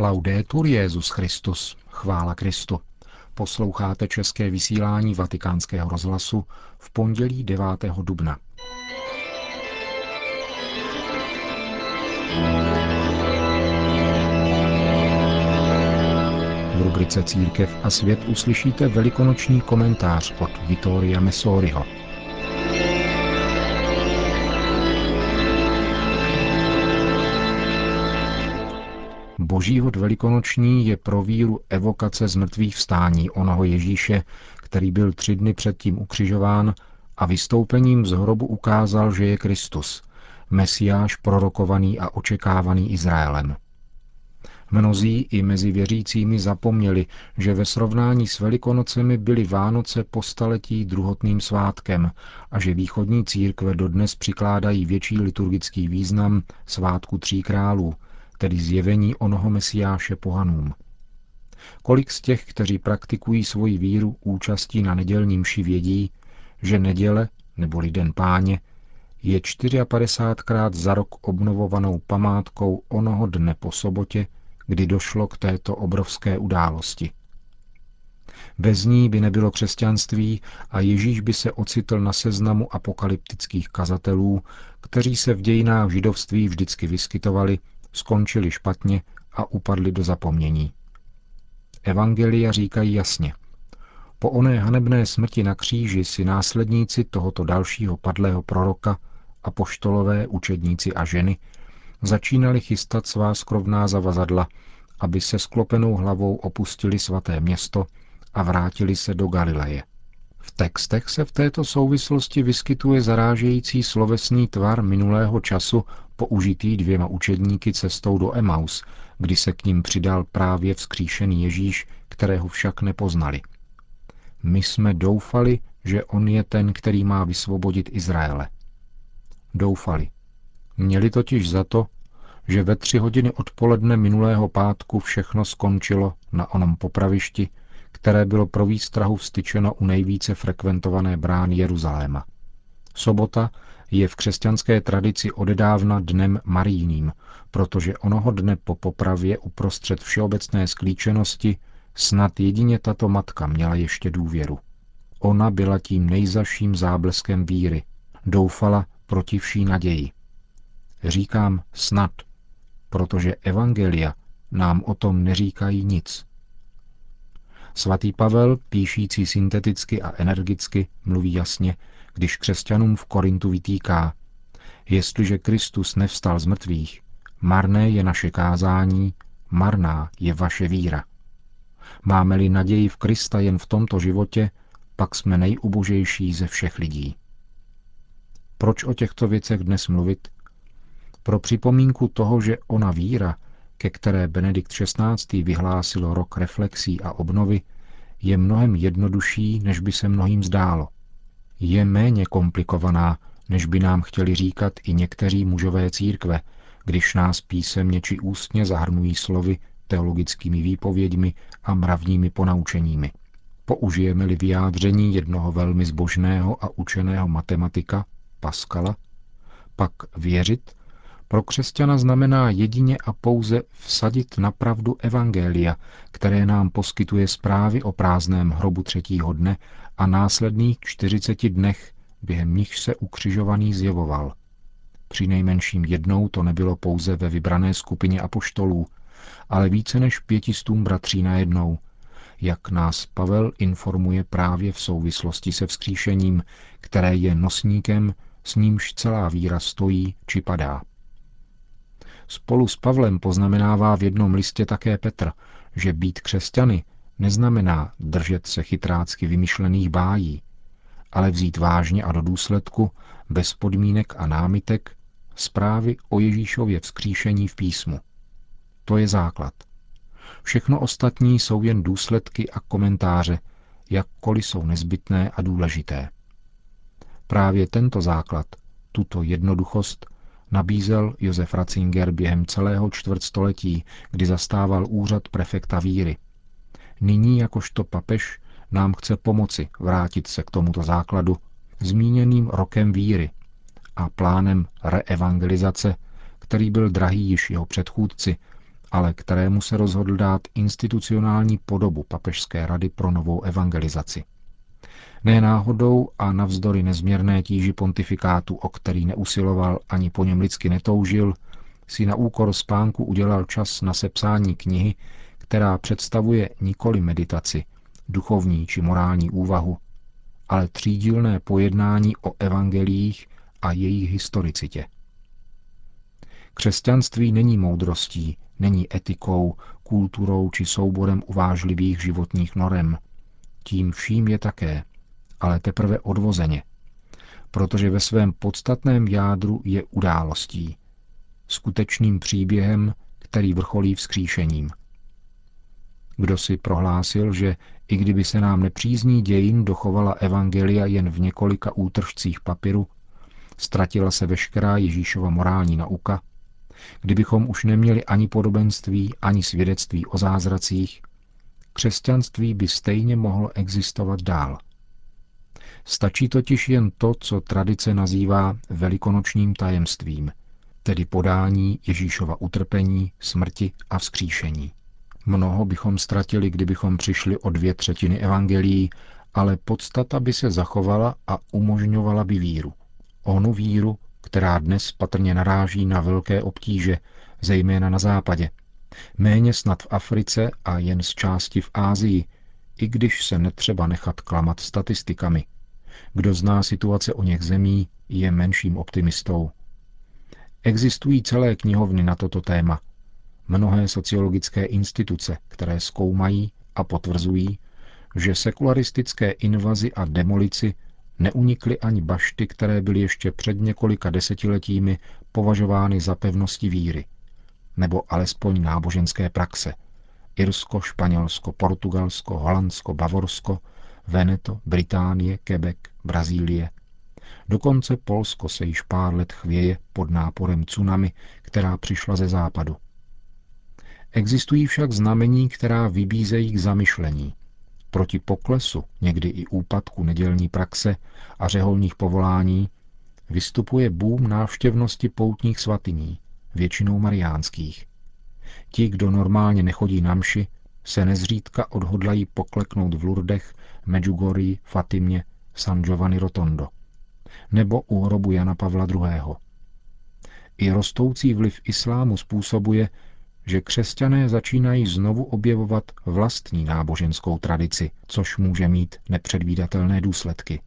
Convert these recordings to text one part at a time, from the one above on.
Laudetur Jezus Christus, chvála Kristu. Posloucháte české vysílání Vatikánského rozhlasu v pondělí 9. dubna. V rubrice Církev a svět uslyšíte velikonoční komentář od Vittoria Messoriho. Boží hod velikonoční je pro víru evokace z mrtvých vstání onoho Ježíše, který byl tři dny předtím ukřižován a vystoupením z hrobu ukázal, že je Kristus, mesiáš prorokovaný a očekávaný Izraelem. Mnozí i mezi věřícími zapomněli, že ve srovnání s Velikonocemi byly Vánoce po staletí druhotným svátkem a že východní církve dodnes přikládají větší liturgický význam svátku tří králů, tedy zjevení onoho mesiáše pohanům. Kolik z těch, kteří praktikují svoji víru účastí na nedělním ši vědí, že neděle, neboli den páně, je 54krát za rok obnovovanou památkou onoho dne po sobotě, kdy došlo k této obrovské události. Bez ní by nebylo křesťanství a Ježíš by se ocitl na seznamu apokalyptických kazatelů, kteří se v dějinách židovství vždycky vyskytovali, skončili špatně a upadli do zapomnění. Evangelia říkají jasně. Po oné hanebné smrti na kříži si následníci tohoto dalšího padlého proroka a poštolové učedníci a ženy začínali chystat svá skrovná zavazadla, aby se sklopenou hlavou opustili svaté město a vrátili se do Galileje. V textech se v této souvislosti vyskytuje zarážející slovesný tvar minulého času použitý dvěma učedníky cestou do Emaus, kdy se k ním přidal právě vzkříšený Ježíš, kterého však nepoznali. My jsme doufali, že on je ten, který má vysvobodit Izraele. Doufali. Měli totiž za to, že ve tři hodiny odpoledne minulého pátku všechno skončilo na onom popravišti, které bylo pro výstrahu vstyčeno u nejvíce frekventované brány Jeruzaléma. Sobota je v křesťanské tradici odedávna dnem marijním, protože onoho dne po popravě uprostřed všeobecné sklíčenosti snad jedině tato matka měla ještě důvěru. Ona byla tím nejzaším zábleskem víry, doufala proti vší naději. Říkám snad, protože evangelia nám o tom neříkají nic. Svatý Pavel, píšící synteticky a energicky, mluví jasně, když křesťanům v Korintu vytýká, jestliže Kristus nevstal z mrtvých, marné je naše kázání, marná je vaše víra. Máme-li naději v Krista jen v tomto životě, pak jsme nejubožejší ze všech lidí. Proč o těchto věcech dnes mluvit? Pro připomínku toho, že ona víra, ke které Benedikt XVI. vyhlásil rok reflexí a obnovy, je mnohem jednodušší, než by se mnohým zdálo. Je méně komplikovaná, než by nám chtěli říkat i někteří mužové církve, když nás písemně či ústně zahrnují slovy, teologickými výpověďmi a mravními ponaučeními. Použijeme-li vyjádření jednoho velmi zbožného a učeného matematika, Paskala, pak věřit pro křesťana znamená jedině a pouze vsadit na pravdu Evangelia, které nám poskytuje zprávy o prázdném hrobu třetího dne a následných čtyřiceti dnech, během nich se ukřižovaný zjevoval. Při nejmenším jednou to nebylo pouze ve vybrané skupině apoštolů, ale více než pětistům bratří najednou, jak nás Pavel informuje právě v souvislosti se vzkříšením, které je nosníkem, s nímž celá víra stojí či padá. Spolu s Pavlem poznamenává v jednom listě také Petr, že být křesťany neznamená držet se chytrácky vymyšlených bájí, ale vzít vážně a do důsledku, bez podmínek a námitek, zprávy o Ježíšově vzkříšení v písmu. To je základ. Všechno ostatní jsou jen důsledky a komentáře, jakkoliv jsou nezbytné a důležité. Právě tento základ, tuto jednoduchost, nabízel Josef Ratzinger během celého čtvrtstoletí, kdy zastával úřad prefekta víry. Nyní jakožto papež nám chce pomoci vrátit se k tomuto základu zmíněným rokem víry a plánem reevangelizace, který byl drahý již jeho předchůdci ale kterému se rozhodl dát institucionální podobu Papežské rady pro novou evangelizaci. Ne náhodou a navzdory nezměrné tíži pontifikátu, o který neusiloval ani po něm lidsky netoužil, si na úkor spánku udělal čas na sepsání knihy, která představuje nikoli meditaci, duchovní či morální úvahu, ale třídílné pojednání o evangelích a jejich historicitě. Křesťanství není moudrostí, není etikou, kulturou či souborem uvážlivých životních norem. Tím vším je také, ale teprve odvozeně, protože ve svém podstatném jádru je událostí, skutečným příběhem, který vrcholí vzkříšením. Kdo si prohlásil, že i kdyby se nám nepřízní dějin dochovala evangelia jen v několika útržcích papíru, ztratila se veškerá Ježíšova morální nauka, kdybychom už neměli ani podobenství, ani svědectví o zázracích, křesťanství by stejně mohlo existovat dál. Stačí totiž jen to, co tradice nazývá velikonočním tajemstvím, tedy podání Ježíšova utrpení, smrti a vzkříšení. Mnoho bychom ztratili, kdybychom přišli o dvě třetiny evangelií, ale podstata by se zachovala a umožňovala by víru. Onu víru, která dnes patrně naráží na velké obtíže, zejména na západě. Méně snad v Africe a jen z části v Ázii, i když se netřeba nechat klamat statistikami. Kdo zná situace o něch zemí, je menším optimistou. Existují celé knihovny na toto téma. Mnohé sociologické instituce, které zkoumají a potvrzují, že sekularistické invazi a demolici neunikly ani bašty, které byly ještě před několika desetiletími považovány za pevnosti víry, nebo alespoň náboženské praxe. Irsko, Španělsko, Portugalsko, Holandsko, Bavorsko, Veneto, Británie, Quebec, Brazílie. Dokonce Polsko se již pár let chvěje pod náporem tsunami, která přišla ze západu. Existují však znamení, která vybízejí k zamyšlení – Proti poklesu, někdy i úpadku nedělní praxe a řeholních povolání, vystupuje boom návštěvnosti poutních svatyní, většinou mariánských. Ti, kdo normálně nechodí na mši, se nezřídka odhodlají pokleknout v Lurdech, Medjugorji, Fatimě, San Giovanni Rotondo nebo u hrobu Jana Pavla II. I rostoucí vliv islámu způsobuje, že křesťané začínají znovu objevovat vlastní náboženskou tradici, což může mít nepředvídatelné důsledky.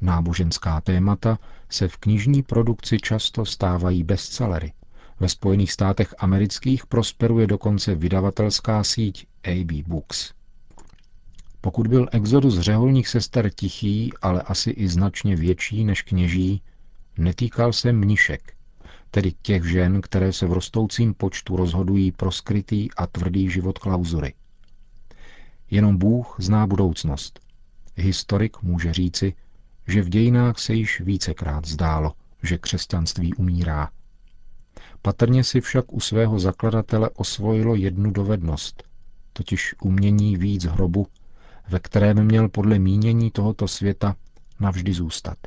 Náboženská témata se v knižní produkci často stávají bestsellery. Ve Spojených státech amerických prosperuje dokonce vydavatelská síť AB Books. Pokud byl exodus řeholních sester tichý, ale asi i značně větší než kněží, netýkal se mnišek, tedy těch žen, které se v rostoucím počtu rozhodují pro skrytý a tvrdý život klauzury. Jenom Bůh zná budoucnost. Historik může říci, že v dějinách se již vícekrát zdálo, že křesťanství umírá. Patrně si však u svého zakladatele osvojilo jednu dovednost, totiž umění víc hrobu, ve kterém měl podle mínění tohoto světa navždy zůstat.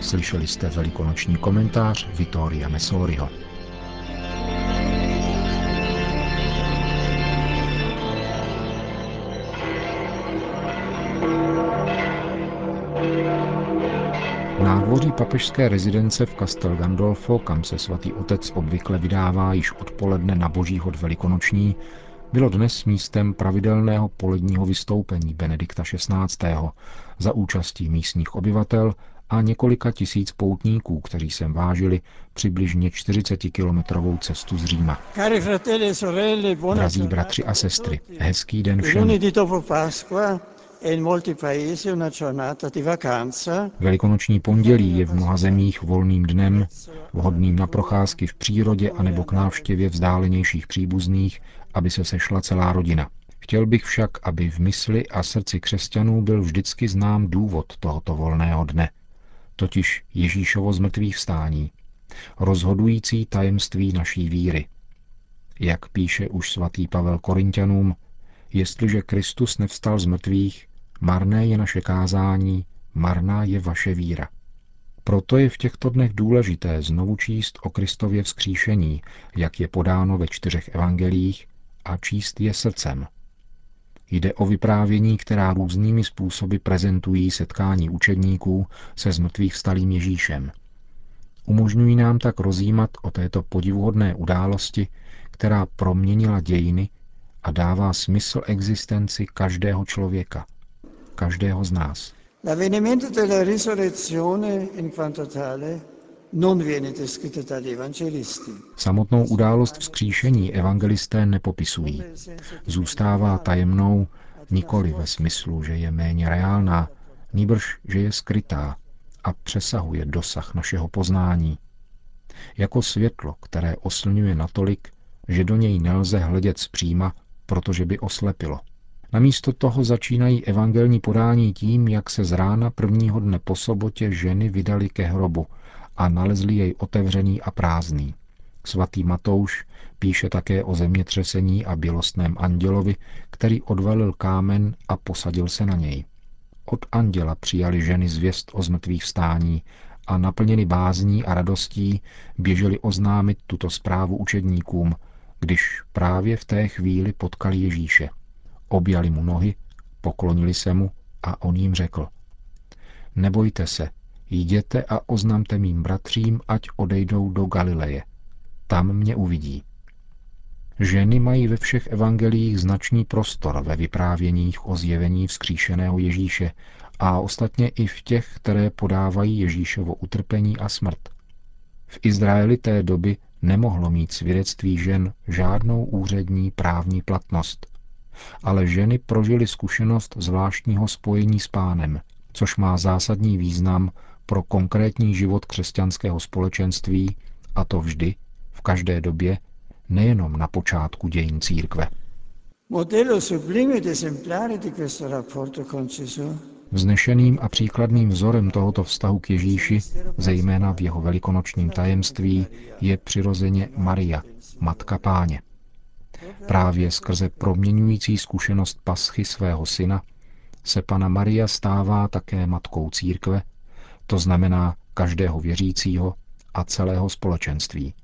Slyšeli jste velikonoční komentář Vittoria Messoriho. Papežské rezidence v Castel Gandolfo, kam se svatý otec obvykle vydává již odpoledne na boží hod velikonoční, bylo dnes místem pravidelného poledního vystoupení Benedikta XVI. za účastí místních obyvatel a několika tisíc poutníků, kteří sem vážili přibližně 40-kilometrovou cestu z Říma. E Drazí bratři a sestry, hezký den všem. Velikonoční pondělí je v mnoha zemích volným dnem, vhodným na procházky v přírodě anebo k návštěvě vzdálenějších příbuzných, aby se sešla celá rodina. Chtěl bych však, aby v mysli a srdci křesťanů byl vždycky znám důvod tohoto volného dne, totiž Ježíšovo zmrtvých vstání, rozhodující tajemství naší víry. Jak píše už svatý Pavel Korintianům, jestliže Kristus nevstal z mrtvých, marné je naše kázání, marná je vaše víra. Proto je v těchto dnech důležité znovu číst o Kristově vzkříšení, jak je podáno ve čtyřech evangelích, a číst je srdcem. Jde o vyprávění, která různými způsoby prezentují setkání učedníků se zmrtvých vstalým Ježíšem. Umožňují nám tak rozjímat o této podivuhodné události, která proměnila dějiny a dává smysl existenci každého člověka, každého z nás. L'avvenimento della risurrezione in quanto tale non viene descritto dagli evangelisti. Samotnou událost vzkříšení evangelisté nepopisují. Zůstává tajemnou nikoli ve smyslu, že je méně reálná, nýbrž, že je skrytá a přesahuje dosah našeho poznání. Jako světlo, které oslňuje natolik, že do něj nelze hledět zpříma, protože by oslepilo. Namísto toho začínají evangelní podání tím, jak se z rána prvního dne po sobotě ženy vydali ke hrobu a nalezli jej otevřený a prázdný. Svatý Matouš píše také o zemětřesení a bělostném andělovi, který odvalil kámen a posadil se na něj. Od anděla přijali ženy zvěst o zmrtvých vstání a naplněni bázní a radostí běželi oznámit tuto zprávu učedníkům, když právě v té chvíli potkali Ježíše. Objali mu nohy, poklonili se mu a on jim řekl. Nebojte se, jděte a oznamte mým bratřím, ať odejdou do Galileje. Tam mě uvidí. Ženy mají ve všech evangeliích značný prostor ve vyprávěních o zjevení vzkříšeného Ježíše a ostatně i v těch, které podávají Ježíšovo utrpení a smrt. V Izraeli té doby nemohlo mít svědectví žen žádnou úřední právní platnost, ale ženy prožily zkušenost zvláštního spojení s pánem, což má zásadní význam pro konkrétní život křesťanského společenství, a to vždy, v každé době, nejenom na počátku dějin církve. Vznešeným a příkladným vzorem tohoto vztahu k Ježíši, zejména v jeho velikonočním tajemství, je přirozeně Maria, matka páně. Právě skrze proměňující zkušenost paschy svého syna se Pana Maria stává také matkou církve, to znamená každého věřícího a celého společenství.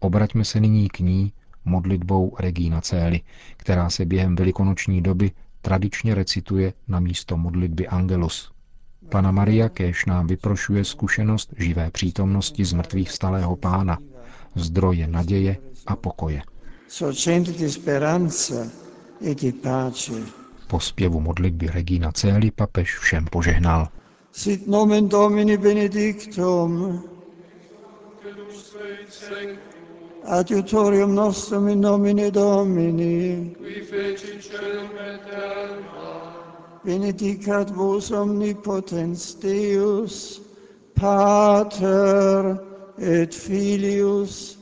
Obraťme se nyní k ní modlitbou Regina Cély, která se během velikonoční doby tradičně recituje na místo modlitby Angelus. Pana Maria kéž nám vyprošuje zkušenost živé přítomnosti z mrtvých vstalého pána, zdroje naděje a pokoje. E po zpěvu modlitby Regina Cély papež všem požehnal. Sit nomen Domini benedictum. Adiutorium nostrum in nomine Domini. Qui feci celum et terra. Benedicat vos omnipotens Deus, Pater et Filius